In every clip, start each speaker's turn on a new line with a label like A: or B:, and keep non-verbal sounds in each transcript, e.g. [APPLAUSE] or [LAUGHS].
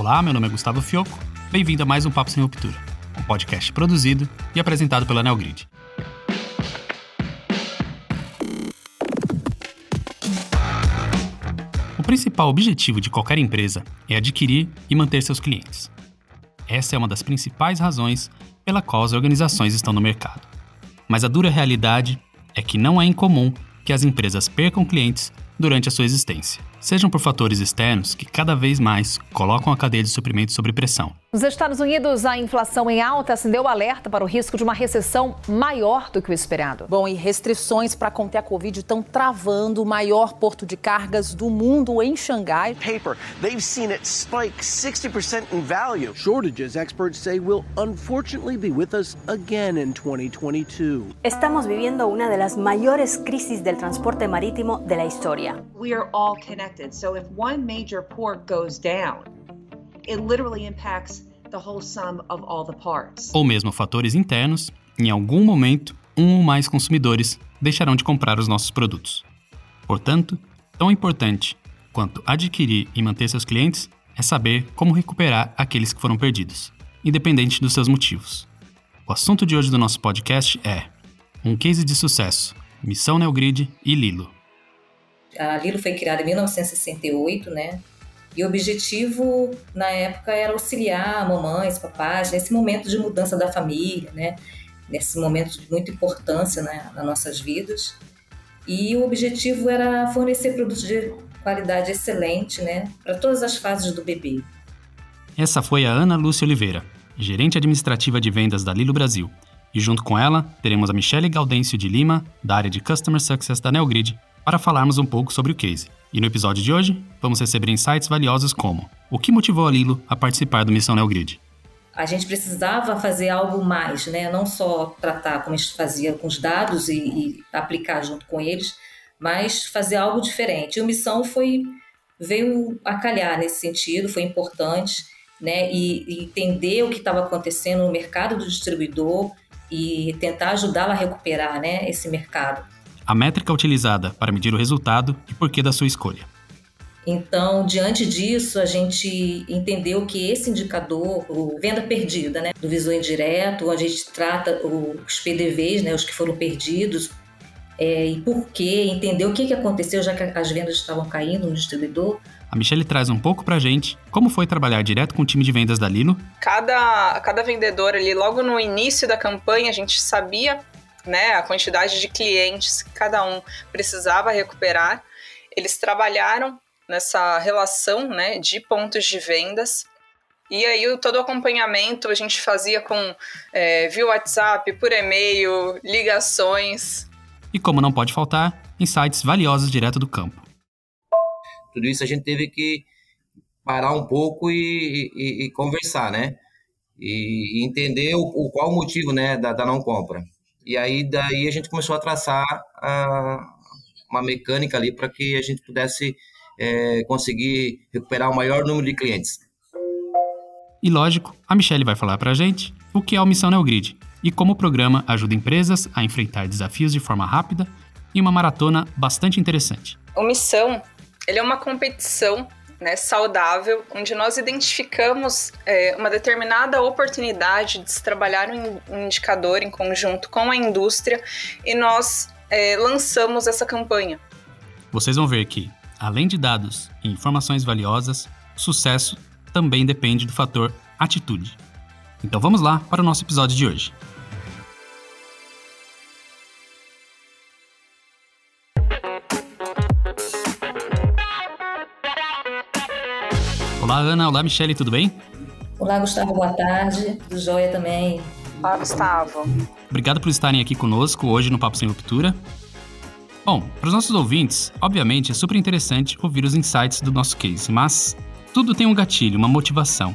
A: Olá, meu nome é Gustavo Fioco. Bem-vindo a mais um Papo Sem Ruptura, um podcast produzido e apresentado pela Neogrid. O principal objetivo de qualquer empresa é adquirir e manter seus clientes. Essa é uma das principais razões pela qual as organizações estão no mercado. Mas a dura realidade é que não é incomum que as empresas percam clientes durante a sua existência sejam por fatores externos que cada vez mais colocam a cadeia de suprimentos sob pressão.
B: Nos Estados Unidos, a inflação em alta acendeu o alerta para o risco de uma recessão maior do que o esperado.
C: Bom, e restrições para conter a Covid estão travando o maior porto de cargas do mundo em Xangai.
D: Paper, they've seen it spike 60% in value.
E: Shortages, experts say, will unfortunately be with us again in 2022.
F: Estamos viviendo una de las mayores crisis del transporte marítimo de la historia.
G: We are all connected connected. So if one major port goes down, it literally impacts the whole sum of all the parts.
A: Ou mesmo fatores internos, em algum momento, um ou mais consumidores deixarão de comprar os nossos produtos. Portanto, tão importante quanto adquirir e manter seus clientes é saber como recuperar aqueles que foram perdidos, independente dos seus motivos. O assunto de hoje do nosso podcast é um case de sucesso, Missão Neogrid e Lilo.
H: A Lilo foi criada em 1968, né? E o objetivo, na época, era auxiliar mamães, papais, nesse momento de mudança da família, né? Nesse momento de muita importância né, nas nossas vidas. E o objetivo era fornecer produtos de qualidade excelente, né? Para todas as fases do bebê.
A: Essa foi a Ana Lúcia Oliveira, gerente administrativa de vendas da Lilo Brasil. E junto com ela, teremos a Michele Gaudêncio de Lima, da área de Customer Success da Neogrid, para falarmos um pouco sobre o case. E no episódio de hoje, vamos receber insights valiosos como o que motivou a Lilo a participar do Missão Neogrid.
H: A gente precisava fazer algo mais, né? não só tratar como a gente fazia com os dados e, e aplicar junto com eles, mas fazer algo diferente. E o Missão foi veio a calhar nesse sentido, foi importante, né? E, e entender o que estava acontecendo no mercado do distribuidor e tentar ajudá-lo a recuperar, né, esse mercado
A: a métrica utilizada para medir o resultado e porquê da sua escolha.
H: Então, diante disso, a gente entendeu que esse indicador, o venda perdida, né, do visor indireto, a gente trata os PDVs, né, os que foram perdidos, é, e por quê, entender o que, que aconteceu, já que as vendas estavam caindo no distribuidor.
A: A Michelle traz um pouco pra gente como foi trabalhar direto com o time de vendas da Lilo.
I: Cada, cada vendedor ali, logo no início da campanha, a gente sabia né, a quantidade de clientes que cada um precisava recuperar. Eles trabalharam nessa relação né, de pontos de vendas. E aí todo o acompanhamento a gente fazia com é, via WhatsApp, por e-mail, ligações.
A: E como não pode faltar, insights valiosos direto do campo.
J: Tudo isso a gente teve que parar um pouco e, e, e conversar, né? E, e entender o, o, qual o motivo né, da, da não compra. E aí daí a gente começou a traçar a, uma mecânica ali para que a gente pudesse é, conseguir recuperar o maior número de clientes.
A: E lógico, a Michelle vai falar para a gente o que é o Missão Neogrid e como o programa ajuda empresas a enfrentar desafios de forma rápida e uma maratona bastante interessante.
I: O Missão ele é uma competição né, saudável, onde nós identificamos é, uma determinada oportunidade de se trabalhar um indicador em conjunto com a indústria e nós é, lançamos essa campanha.
A: Vocês vão ver que, além de dados e informações valiosas, sucesso também depende do fator atitude. Então vamos lá para o nosso episódio de hoje. Ana. Olá, Michele, tudo bem?
H: Olá, Gustavo. Boa tarde. Do Joia também.
I: Olá, Gustavo.
A: Obrigado por estarem aqui conosco hoje no Papo Sem Ruptura. Bom, para os nossos ouvintes, obviamente é super interessante ouvir os insights do nosso case, mas tudo tem um gatilho, uma motivação.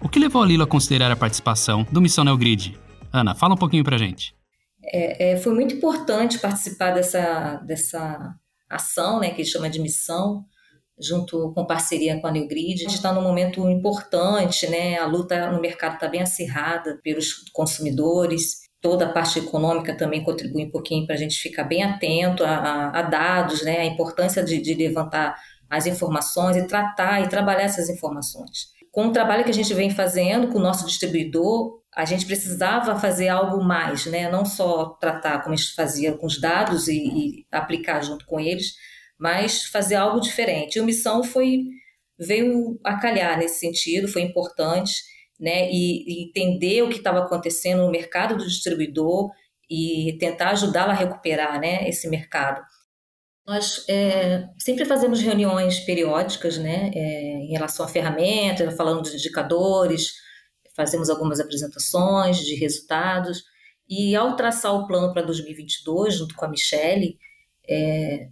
A: O que levou a Lilo a considerar a participação do Missão Neogrid? Ana, fala um pouquinho para gente.
H: É, é, foi muito importante participar dessa, dessa ação, né, que chama de missão, junto com parceria com a New Grid. A gente está num momento importante, né? A luta no mercado está bem acirrada pelos consumidores. Toda a parte econômica também contribui um pouquinho para a gente ficar bem atento a, a, a, dados, né? A importância de, de levantar as informações e tratar e trabalhar essas informações. com o trabalho que a gente vem fazendo com o nosso distribuidor, a gente precisava fazer algo mais, né? Não só tratar como a gente fazia com os dados e, e aplicar junto com eles, mas fazer algo diferente. E a missão foi veio a calhar nesse sentido, foi importante, né? E, e entender o que estava acontecendo no mercado do distribuidor e tentar ajudá-lo a recuperar, né? Esse mercado. Nós é, sempre fazemos reuniões periódicas, né? É, em relação à ferramenta, falando de indicadores, fazemos algumas apresentações de resultados. E ao traçar o plano para 2022, junto com a Michelle, é,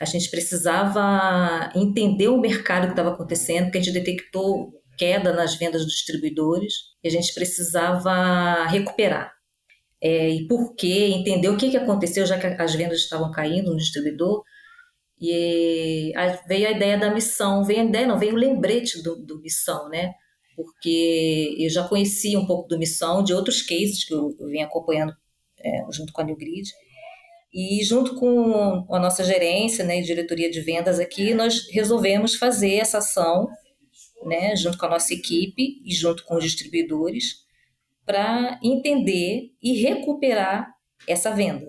H: a gente precisava entender o mercado que estava acontecendo, porque a gente detectou queda nas vendas dos distribuidores e a gente precisava recuperar. É, e por quê? Entender o que, que aconteceu, já que as vendas estavam caindo no distribuidor. E veio a ideia da missão, veio a ideia, não, veio o lembrete do, do missão, né? Porque eu já conhecia um pouco do missão de outros cases que eu, eu venho acompanhando é, junto com a New Grid. E junto com a nossa gerência né, e diretoria de vendas aqui, nós resolvemos fazer essa ação, né, junto com a nossa equipe e junto com os distribuidores, para entender e recuperar essa venda.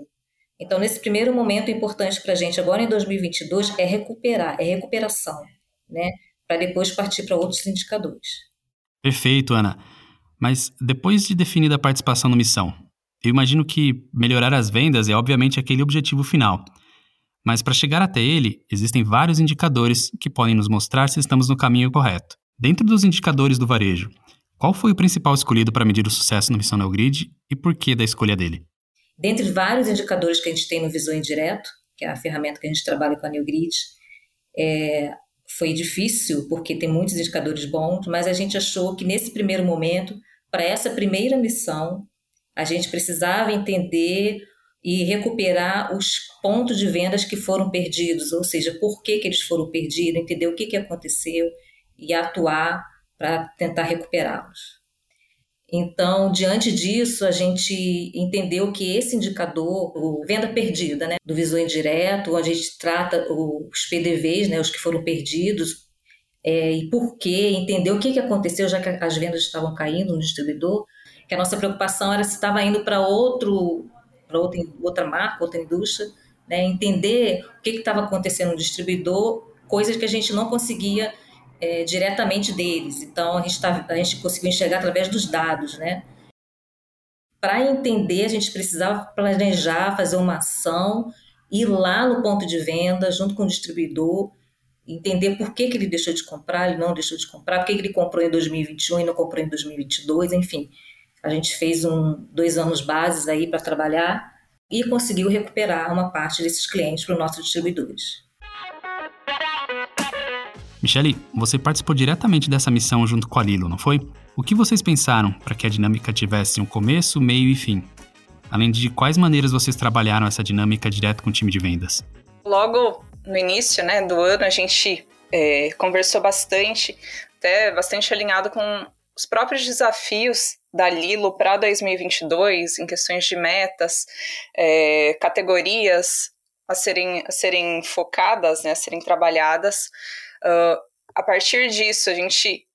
H: Então, nesse primeiro momento importante para a gente agora em 2022 é recuperar, é recuperação, né, para depois partir para outros indicadores.
A: Perfeito, Ana. Mas depois de definida a participação no Missão, eu imagino que melhorar as vendas é obviamente aquele objetivo final. Mas para chegar até ele, existem vários indicadores que podem nos mostrar se estamos no caminho correto. Dentro dos indicadores do varejo, qual foi o principal escolhido para medir o sucesso no Missão Neogrid e por que da escolha dele?
H: Dentre vários indicadores que a gente tem no Visão Indireto, que é a ferramenta que a gente trabalha com a Neogrid, é, foi difícil porque tem muitos indicadores bons, mas a gente achou que nesse primeiro momento, para essa primeira missão, a gente precisava entender e recuperar os pontos de vendas que foram perdidos, ou seja, por que, que eles foram perdidos, entender o que, que aconteceu e atuar para tentar recuperá-los. Então, diante disso, a gente entendeu que esse indicador, o venda perdida, né, do visor indireto, a gente trata os PDVs, né, os que foram perdidos, é, e por quê, entender o que, que aconteceu, já que as vendas estavam caindo no distribuidor, que a nossa preocupação era se estava indo para outro, para outra, outra marca, outra indústria, né? entender o que estava acontecendo no distribuidor, coisas que a gente não conseguia é, diretamente deles. Então a gente, tá, a gente conseguiu enxergar através dos dados, né? Para entender, a gente precisava planejar, fazer uma ação, ir lá no ponto de venda, junto com o distribuidor, entender por que, que ele deixou de comprar, ele não deixou de comprar, por que, que ele comprou em 2021 e não comprou em 2022, enfim. A gente fez um, dois anos bases aí para trabalhar e conseguiu recuperar uma parte desses clientes para os nossos distribuidores.
A: Michele, você participou diretamente dessa missão junto com a Lilo, não foi? O que vocês pensaram para que a dinâmica tivesse um começo, meio e fim? Além de quais maneiras vocês trabalharam essa dinâmica direto com o time de vendas?
I: Logo no início né, do ano, a gente é, conversou bastante, até bastante alinhado com os próprios desafios da Lilo para 2022, em questões de metas, é, categorias a serem, a serem focadas, né, a serem trabalhadas. Uh, a partir disso, a gente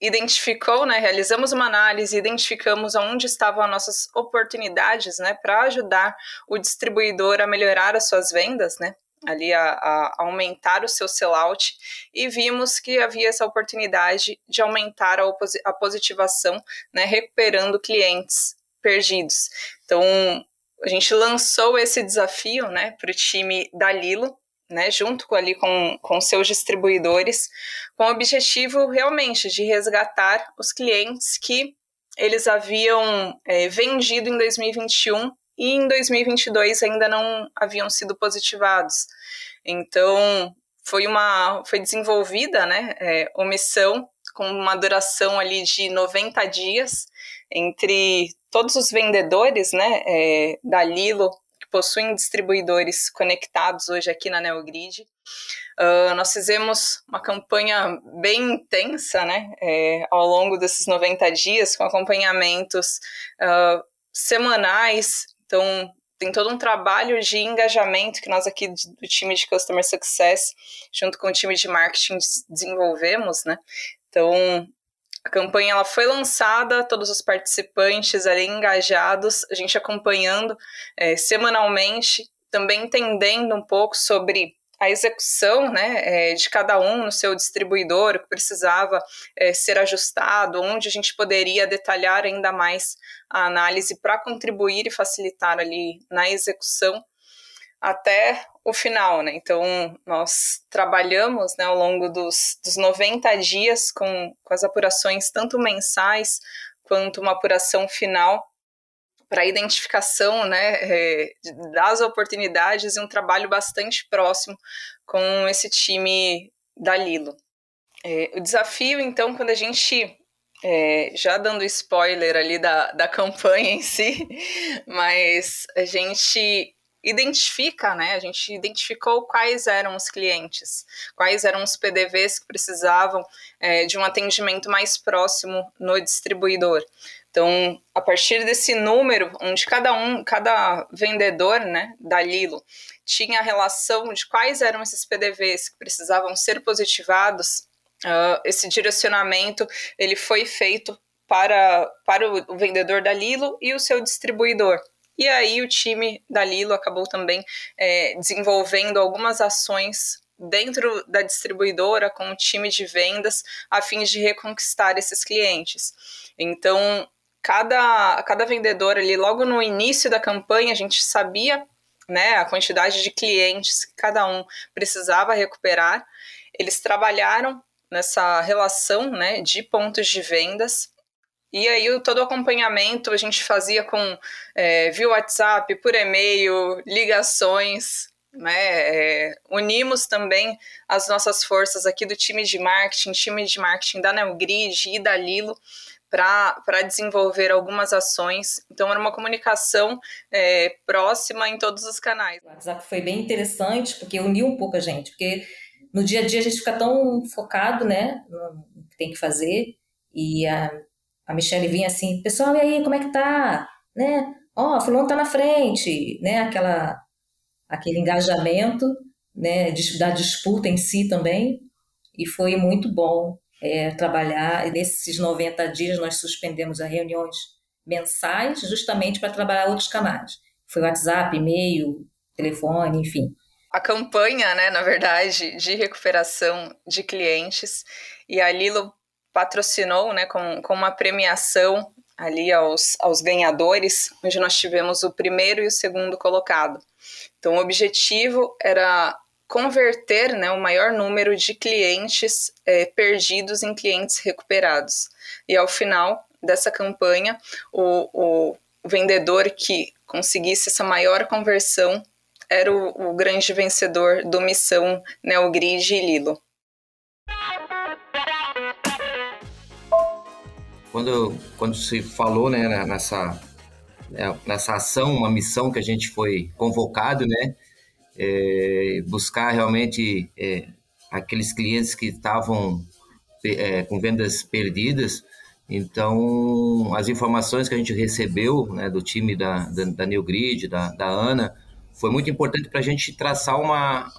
I: identificou, né, realizamos uma análise, identificamos onde estavam as nossas oportunidades, né, para ajudar o distribuidor a melhorar as suas vendas, né, ali a, a, aumentar o seu sellout e vimos que havia essa oportunidade de aumentar a, a positivação, né, recuperando clientes perdidos. Então, a gente lançou esse desafio né, para o time da Lilo, né, junto com, ali com, com seus distribuidores, com o objetivo realmente de resgatar os clientes que eles haviam é, vendido em 2021 e em 2022 ainda não haviam sido positivados. Então, foi uma foi desenvolvida, né, é, omissão com uma duração ali de 90 dias entre todos os vendedores, né, é, da Lilo que possuem distribuidores conectados hoje aqui na Neogrid. Uh, nós fizemos uma campanha bem intensa, né, é, ao longo desses 90 dias, com acompanhamentos uh, semanais então, tem todo um trabalho de engajamento que nós aqui do time de Customer Success, junto com o time de marketing, desenvolvemos, né? Então, a campanha ela foi lançada, todos os participantes ali engajados, a gente acompanhando é, semanalmente, também entendendo um pouco sobre a execução né, é, de cada um no seu distribuidor, o que precisava é, ser ajustado, onde a gente poderia detalhar ainda mais a análise para contribuir e facilitar ali na execução até o final, né? Então, nós trabalhamos né, ao longo dos, dos 90 dias com, com as apurações tanto mensais quanto uma apuração final para identificação né, é, das oportunidades e um trabalho bastante próximo com esse time da Lilo. É, o desafio, então, quando a gente é, já dando spoiler ali da, da campanha em si, [LAUGHS] mas a gente identifica, né? A gente identificou quais eram os clientes, quais eram os PDVs que precisavam é, de um atendimento mais próximo no distribuidor. Então, a partir desse número, onde cada um, cada vendedor, né, da Lilo tinha a relação de quais eram esses PDVs que precisavam ser positivados, uh, esse direcionamento ele foi feito para, para o vendedor da Lilo e o seu distribuidor. E aí o time da Lilo acabou também é, desenvolvendo algumas ações dentro da distribuidora com o time de vendas a fim de reconquistar esses clientes. Então, cada, cada vendedor ali, logo no início da campanha, a gente sabia né, a quantidade de clientes que cada um precisava recuperar. Eles trabalharam nessa relação né, de pontos de vendas e aí todo o acompanhamento a gente fazia com é, via WhatsApp, por e-mail, ligações, né? É, unimos também as nossas forças aqui do time de marketing, time de marketing da Neogrid e da Lilo para desenvolver algumas ações. Então era uma comunicação é, próxima em todos os canais.
H: O WhatsApp foi bem interessante porque uniu um pouco a gente, porque no dia a dia a gente fica tão focado, né, no que tem que fazer e a a Michelle vinha assim, pessoal, e aí, como é que tá? Né? Ó, oh, fulano tá na frente, né? Aquela, aquele engajamento, né? Da disputa em si também. E foi muito bom é, trabalhar. Nesses 90 dias nós suspendemos as reuniões mensais justamente para trabalhar outros canais. Foi WhatsApp, e-mail, telefone, enfim.
I: A campanha, né, na verdade, de recuperação de clientes. E a Lilo patrocinou né, com, com uma premiação ali aos, aos ganhadores, onde nós tivemos o primeiro e o segundo colocado. Então, o objetivo era converter né, o maior número de clientes é, perdidos em clientes recuperados. E ao final dessa campanha, o, o vendedor que conseguisse essa maior conversão era o, o grande vencedor do Missão Neogrid e Lilo.
J: quando, quando se falou né, nessa, né, nessa ação, uma missão que a gente foi convocado, né, é, buscar realmente é, aqueles clientes que estavam é, com vendas perdidas. Então, as informações que a gente recebeu né, do time da, da, da New Grid, da, da Ana, foi muito importante para a gente traçar uma,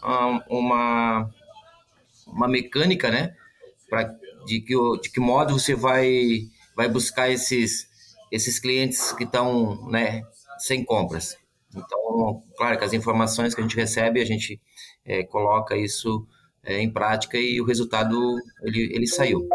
J: uma, uma mecânica, né? Pra, de, que, de que modo você vai vai buscar esses, esses clientes que estão né, sem compras. Então, claro que as informações que a gente recebe, a gente é, coloca isso é, em prática e o resultado ele, ele saiu.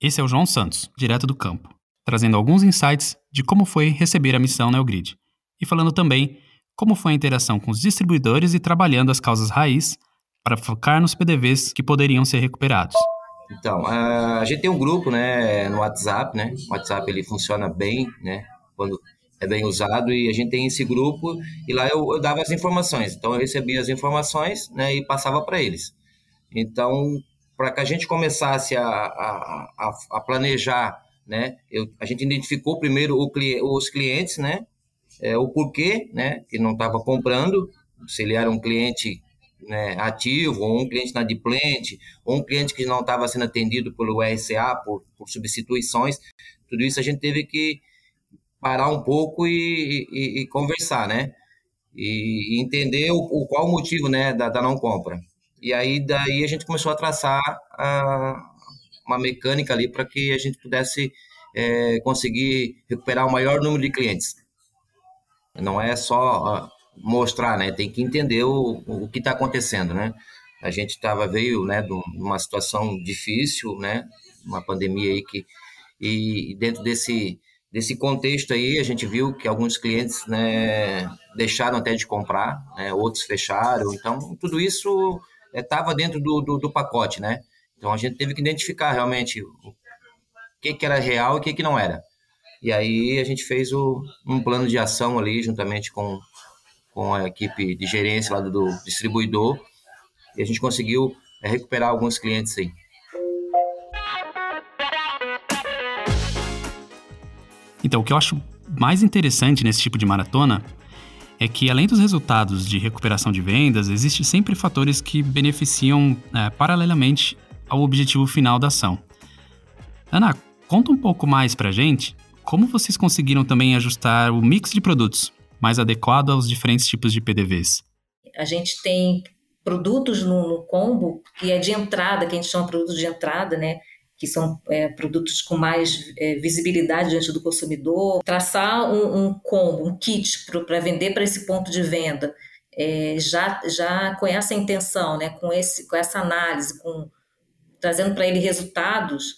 A: Esse é o João Santos, direto do campo, trazendo alguns insights de como foi receber a missão Neogrid e falando também como foi a interação com os distribuidores e trabalhando as causas raiz para focar nos PDVs que poderiam ser recuperados.
J: Então, a gente tem um grupo, né, no WhatsApp, né? O WhatsApp ele funciona bem, né? Quando é bem usado e a gente tem esse grupo e lá eu, eu dava as informações. Então eu recebia as informações, né, e passava para eles. Então, para que a gente começasse a, a, a, a planejar, né, eu, a gente identificou primeiro o, os clientes, né, é, o porquê, né, que não estava comprando, se ele era um cliente né, ativo, ou um cliente inadimplente, ou um cliente que não estava sendo atendido pelo RCA por, por, substituições, tudo isso a gente teve que parar um pouco e, e, e conversar, né? E, e entender o, o, qual o motivo né, da, da, não compra. E aí daí a gente começou a traçar a, uma mecânica ali para que a gente pudesse é, conseguir recuperar o maior número de clientes. Não é só mostrar, né? Tem que entender o, o que está acontecendo, né? A gente estava veio, né, de uma situação difícil, né? Uma pandemia aí que e dentro desse desse contexto aí a gente viu que alguns clientes, né, deixaram até de comprar, né? Outros fecharam. Então tudo isso estava é, dentro do, do, do, pacote, né? Então a gente teve que identificar realmente o que, que era real e o que, que não era. E aí a gente fez o, um plano de ação ali, juntamente com, com a equipe de gerência lá do, do distribuidor, e a gente conseguiu é, recuperar alguns clientes aí.
A: Então, o que eu acho mais interessante nesse tipo de maratona é que, além dos resultados de recuperação de vendas, existem sempre fatores que beneficiam é, paralelamente ao objetivo final da ação. Ana, conta um pouco mais pra gente como vocês conseguiram também ajustar o mix de produtos mais adequado aos diferentes tipos de PDVs.
H: A gente tem produtos no, no combo que é de entrada, que a gente chama de produtos de entrada, né? Que são é, produtos com mais é, visibilidade diante do consumidor, traçar um, um combo, um kit para vender para esse ponto de venda, é, já, já com essa intenção, né, com, esse, com essa análise, com, trazendo para ele resultados,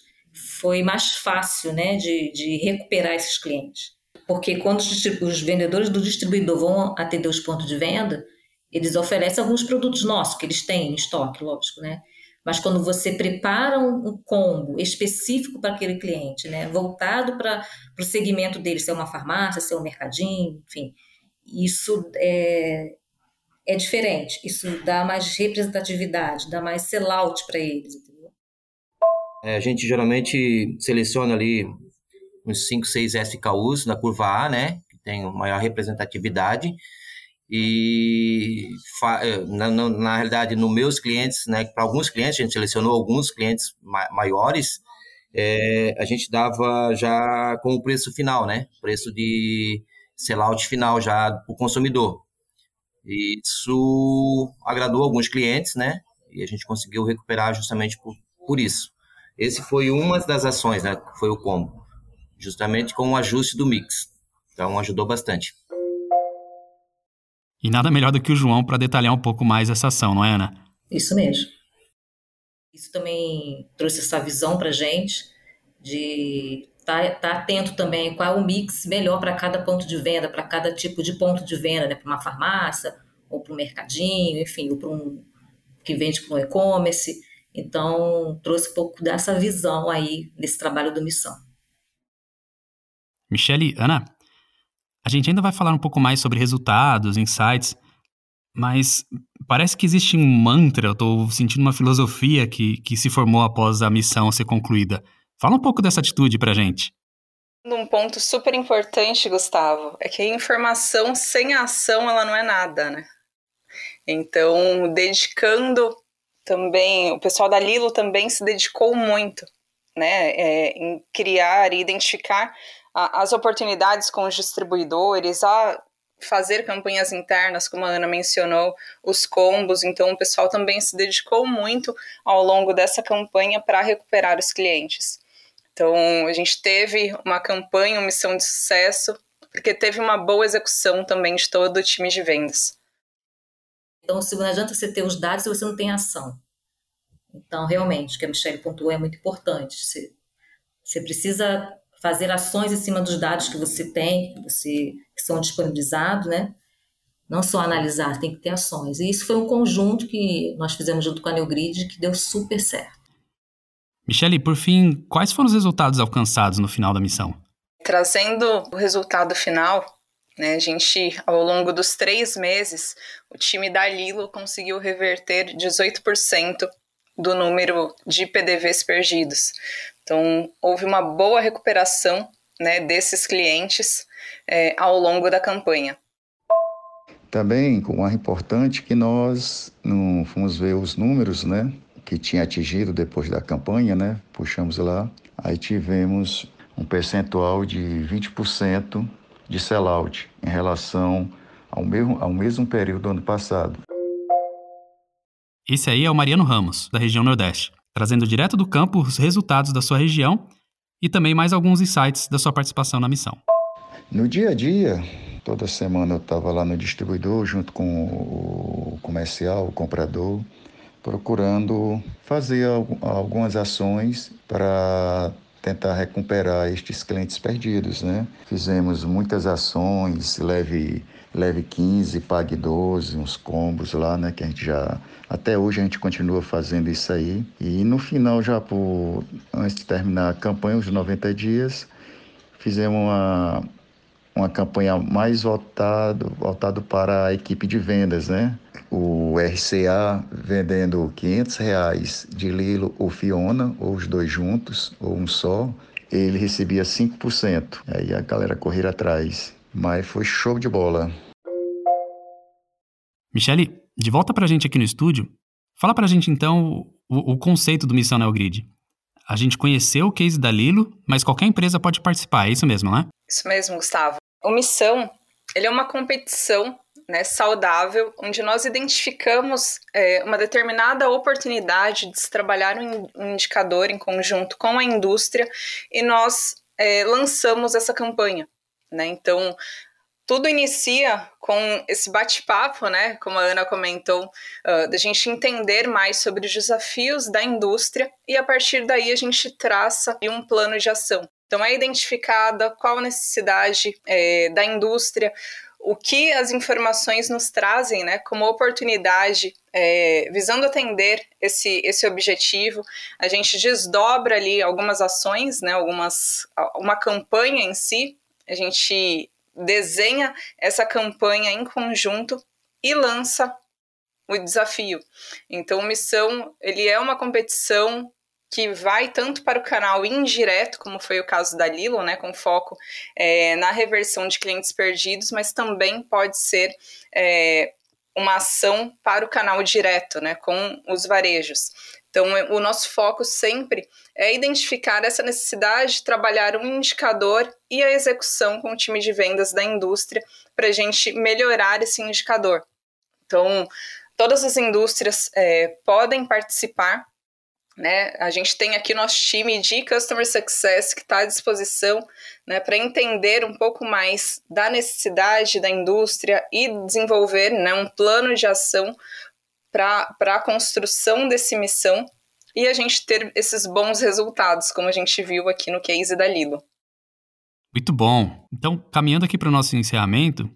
H: foi mais fácil né, de, de recuperar esses clientes. Porque quando os, os vendedores do distribuidor vão atender os pontos de venda, eles oferecem alguns produtos nossos que eles têm em estoque, lógico, né? Mas quando você prepara um, combo específico para aquele cliente, né, voltado para o segmento dele, se é uma farmácia, se é um mercadinho, enfim, isso é, é diferente. Isso dá mais representatividade, dá mais sell-out para eles.
J: É, a gente geralmente seleciona ali uns 5, 6 SKUs da curva A, né, que tem maior representatividade, e eh, na, na, na, realidade no meus clientes, né, para alguns clientes a gente selecionou alguns clientes ma maiores, é, a gente dava já com o preço final, né, preço de sellout final já para o consumidor. E isso agradou alguns clientes, né, e a gente conseguiu recuperar justamente por, por isso. Esse foi uma das ações, né, foi o combo, justamente com o ajuste do mix. Então ajudou bastante.
A: E nada melhor do que o João para detalhar um pouco mais essa ação, não é, Ana?
H: Isso mesmo. Isso também trouxe essa visão para gente de estar tá, tá atento também qual é o mix melhor para cada ponto de venda, para cada tipo de ponto de venda, né? para uma farmácia, ou para um mercadinho, enfim, ou para um que vende para um e-commerce. Então, trouxe um pouco dessa visão aí nesse trabalho do Missão.
A: Michele, Ana, a gente ainda vai falar um pouco mais sobre resultados, insights, mas parece que existe um mantra, eu estou sentindo uma filosofia que, que se formou após a missão ser concluída. Fala um pouco dessa atitude para gente.
I: Um ponto super importante, Gustavo, é que a informação sem a ação ela não é nada, né? Então, dedicando também, o pessoal da Lilo também se dedicou muito, né, é, em criar e identificar a, as oportunidades com os distribuidores, a fazer campanhas internas, como a Ana mencionou, os combos. Então, o pessoal também se dedicou muito ao longo dessa campanha para recuperar os clientes. Então, a gente teve uma campanha, uma missão de sucesso, porque teve uma boa execução também de todo o time de vendas.
H: Então, se não adianta você ter os dados se você não tem ação. Então, realmente, o que a Michelle pontuou é muito importante. Você, você precisa fazer ações em cima dos dados que você tem, que, você, que são disponibilizados, né? Não só analisar, tem que ter ações. E isso foi um conjunto que nós fizemos junto com a Neogrid que deu super certo.
A: Michele, por fim, quais foram os resultados alcançados no final da missão?
I: Trazendo o resultado final, né, a gente, ao longo dos três meses, o time da Lilo conseguiu reverter 18% do número de PDVs perdidos. Então, houve uma boa recuperação né, desses clientes é, ao longo da campanha.
K: Também, um é importante que nós não fomos ver os números, né, que tinha atingido depois da campanha, né, puxamos lá, aí tivemos um percentual de 20% de sellout em relação ao mesmo, ao mesmo período do ano passado.
A: Esse aí é o Mariano Ramos, da região Nordeste. Trazendo direto do campo os resultados da sua região e também mais alguns insights da sua participação na missão.
K: No dia a dia, toda semana eu estava lá no distribuidor junto com o comercial, o comprador, procurando fazer algumas ações para tentar recuperar estes clientes perdidos, né? Fizemos muitas ações, leve leve 15, pague 12, uns combos lá, né, que a gente já até hoje a gente continua fazendo isso aí. E no final já por antes de terminar a campanha, os 90 dias, fizemos uma uma campanha mais voltado, voltado para a equipe de vendas, né? O RCA vendendo 500 reais de Lilo ou Fiona, ou os dois juntos, ou um só, ele recebia 5%. Aí a galera correr atrás. Mas foi show de bola.
A: Michele, de volta para a gente aqui no estúdio, fala para a gente então o, o conceito do Missão Neogrid. A gente conheceu o case da Lilo, mas qualquer empresa pode participar, é isso mesmo, né?
I: Isso mesmo, Gustavo. O Missão, ele é uma competição né, saudável, onde nós identificamos é, uma determinada oportunidade de se trabalhar um indicador em conjunto com a indústria e nós é, lançamos essa campanha. Né? Então, tudo inicia com esse bate-papo, né? Como a Ana comentou, uh, da gente entender mais sobre os desafios da indústria e a partir daí a gente traça um plano de ação. Então é identificada qual a necessidade é, da indústria, o que as informações nos trazem, né, como oportunidade, é, visando atender esse, esse objetivo, a gente desdobra ali algumas ações, né, algumas, uma campanha em si, a gente desenha essa campanha em conjunto e lança o desafio. Então, Missão, ele é uma competição que vai tanto para o canal indireto, como foi o caso da Lilo, né, com foco é, na reversão de clientes perdidos, mas também pode ser é, uma ação para o canal direto, né, com os varejos. Então, o nosso foco sempre é identificar essa necessidade de trabalhar um indicador e a execução com o time de vendas da indústria para a gente melhorar esse indicador. Então, todas as indústrias é, podem participar. Né? A gente tem aqui nosso time de Customer Success que está à disposição né, para entender um pouco mais da necessidade da indústria e desenvolver né, um plano de ação para a construção dessa missão e a gente ter esses bons resultados, como a gente viu aqui no case da Lilo.
A: Muito bom. Então, caminhando aqui para o nosso encerramento,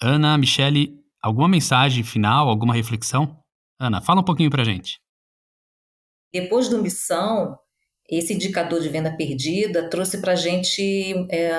A: Ana, Michele, alguma mensagem final, alguma reflexão? Ana, fala um pouquinho para a gente.
H: Depois do Missão, esse indicador de venda perdida trouxe para a gente é,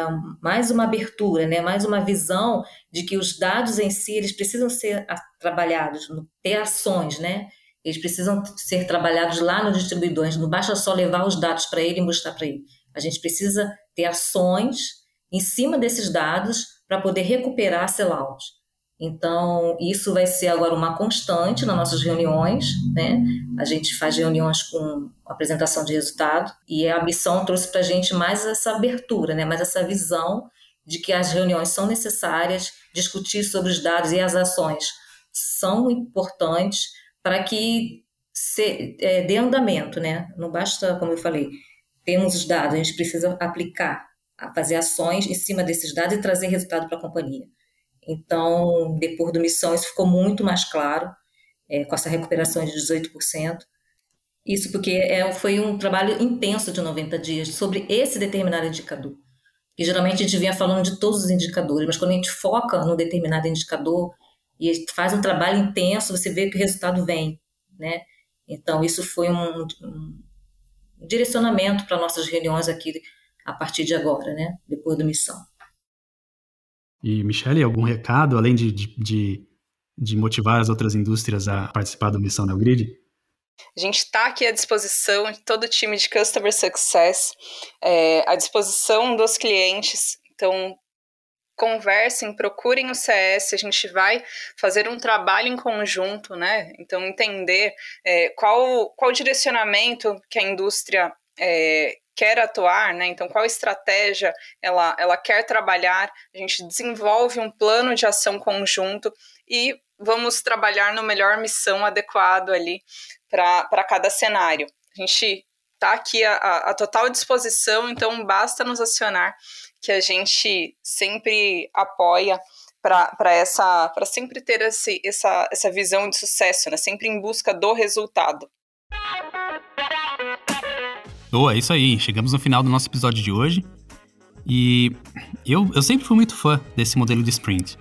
H: mais uma abertura, né? mais uma visão de que os dados em si eles precisam ser trabalhados, ter ações, né? eles precisam ser trabalhados lá no distribuidor, não basta só levar os dados para ele e mostrar para ele. A gente precisa ter ações em cima desses dados para poder recuperar sellouts. Então, isso vai ser agora uma constante nas nossas reuniões, né? A gente faz reuniões com apresentação de resultado e a missão trouxe para a gente mais essa abertura, né? Mais essa visão de que as reuniões são necessárias, discutir sobre os dados e as ações são importantes para que se, é, dê andamento, né? Não basta, como eu falei, temos os dados, a gente precisa aplicar, fazer ações em cima desses dados e trazer resultado para a companhia. Então, depois do Missão, isso ficou muito mais claro, é, com essa recuperação de 18%. Isso porque é, foi um trabalho intenso de 90 dias sobre esse determinado indicador. E geralmente a gente vinha falando de todos os indicadores, mas quando a gente foca num determinado indicador e faz um trabalho intenso, você vê que o resultado vem, né? Então, isso foi um, um direcionamento para nossas reuniões aqui a partir de agora, né? Depois do Missão.
A: E, Michele, algum recado, além de, de, de, motivar as outras indústrias a participar do Missão Neogrid?
I: A gente está aqui à disposição de todo o time de Customer Success, é, à disposição dos clientes. Então, conversem, procurem o CS, a gente vai fazer um trabalho em conjunto, né? Então, entender é, qual, qual direcionamento que a indústria é, quer atuar, né? Então, qual estratégia ela, ela quer trabalhar? A gente desenvolve um plano de ação conjunto e vamos trabalhar no melhor missão adequado ali para cada cenário. A gente está aqui à, à total disposição, então basta nos acionar que a gente sempre apoia para essa para sempre ter esse, essa, essa visão de sucesso, né? Sempre em busca do resultado.
A: Boa, é isso aí. Chegamos no final do nosso episódio de hoje. E eu, eu sempre fui muito fã desse modelo de sprint,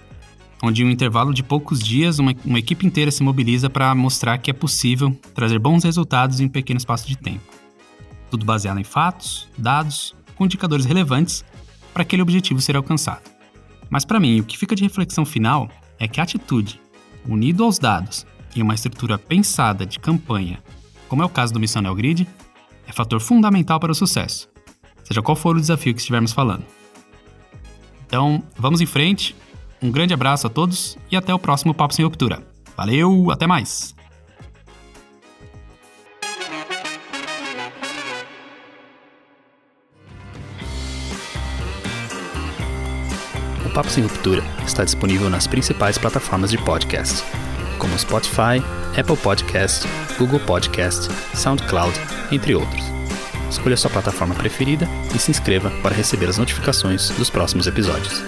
A: onde em um intervalo de poucos dias uma, uma equipe inteira se mobiliza para mostrar que é possível trazer bons resultados em um pequeno espaço de tempo. Tudo baseado em fatos, dados, com indicadores relevantes para aquele objetivo ser alcançado. Mas para mim, o que fica de reflexão final é que a atitude, unido aos dados e uma estrutura pensada de campanha, como é o caso do Missão Neogrid, é fator fundamental para o sucesso, seja qual for o desafio que estivermos falando. Então, vamos em frente. Um grande abraço a todos e até o próximo Papo Sem Ruptura. Valeu, até mais! Papo Sem Ruptura está disponível nas principais plataformas de podcast, como Spotify, Apple Podcast, Google Podcast, SoundCloud, entre outros. Escolha sua plataforma preferida e se inscreva para receber as notificações dos próximos episódios.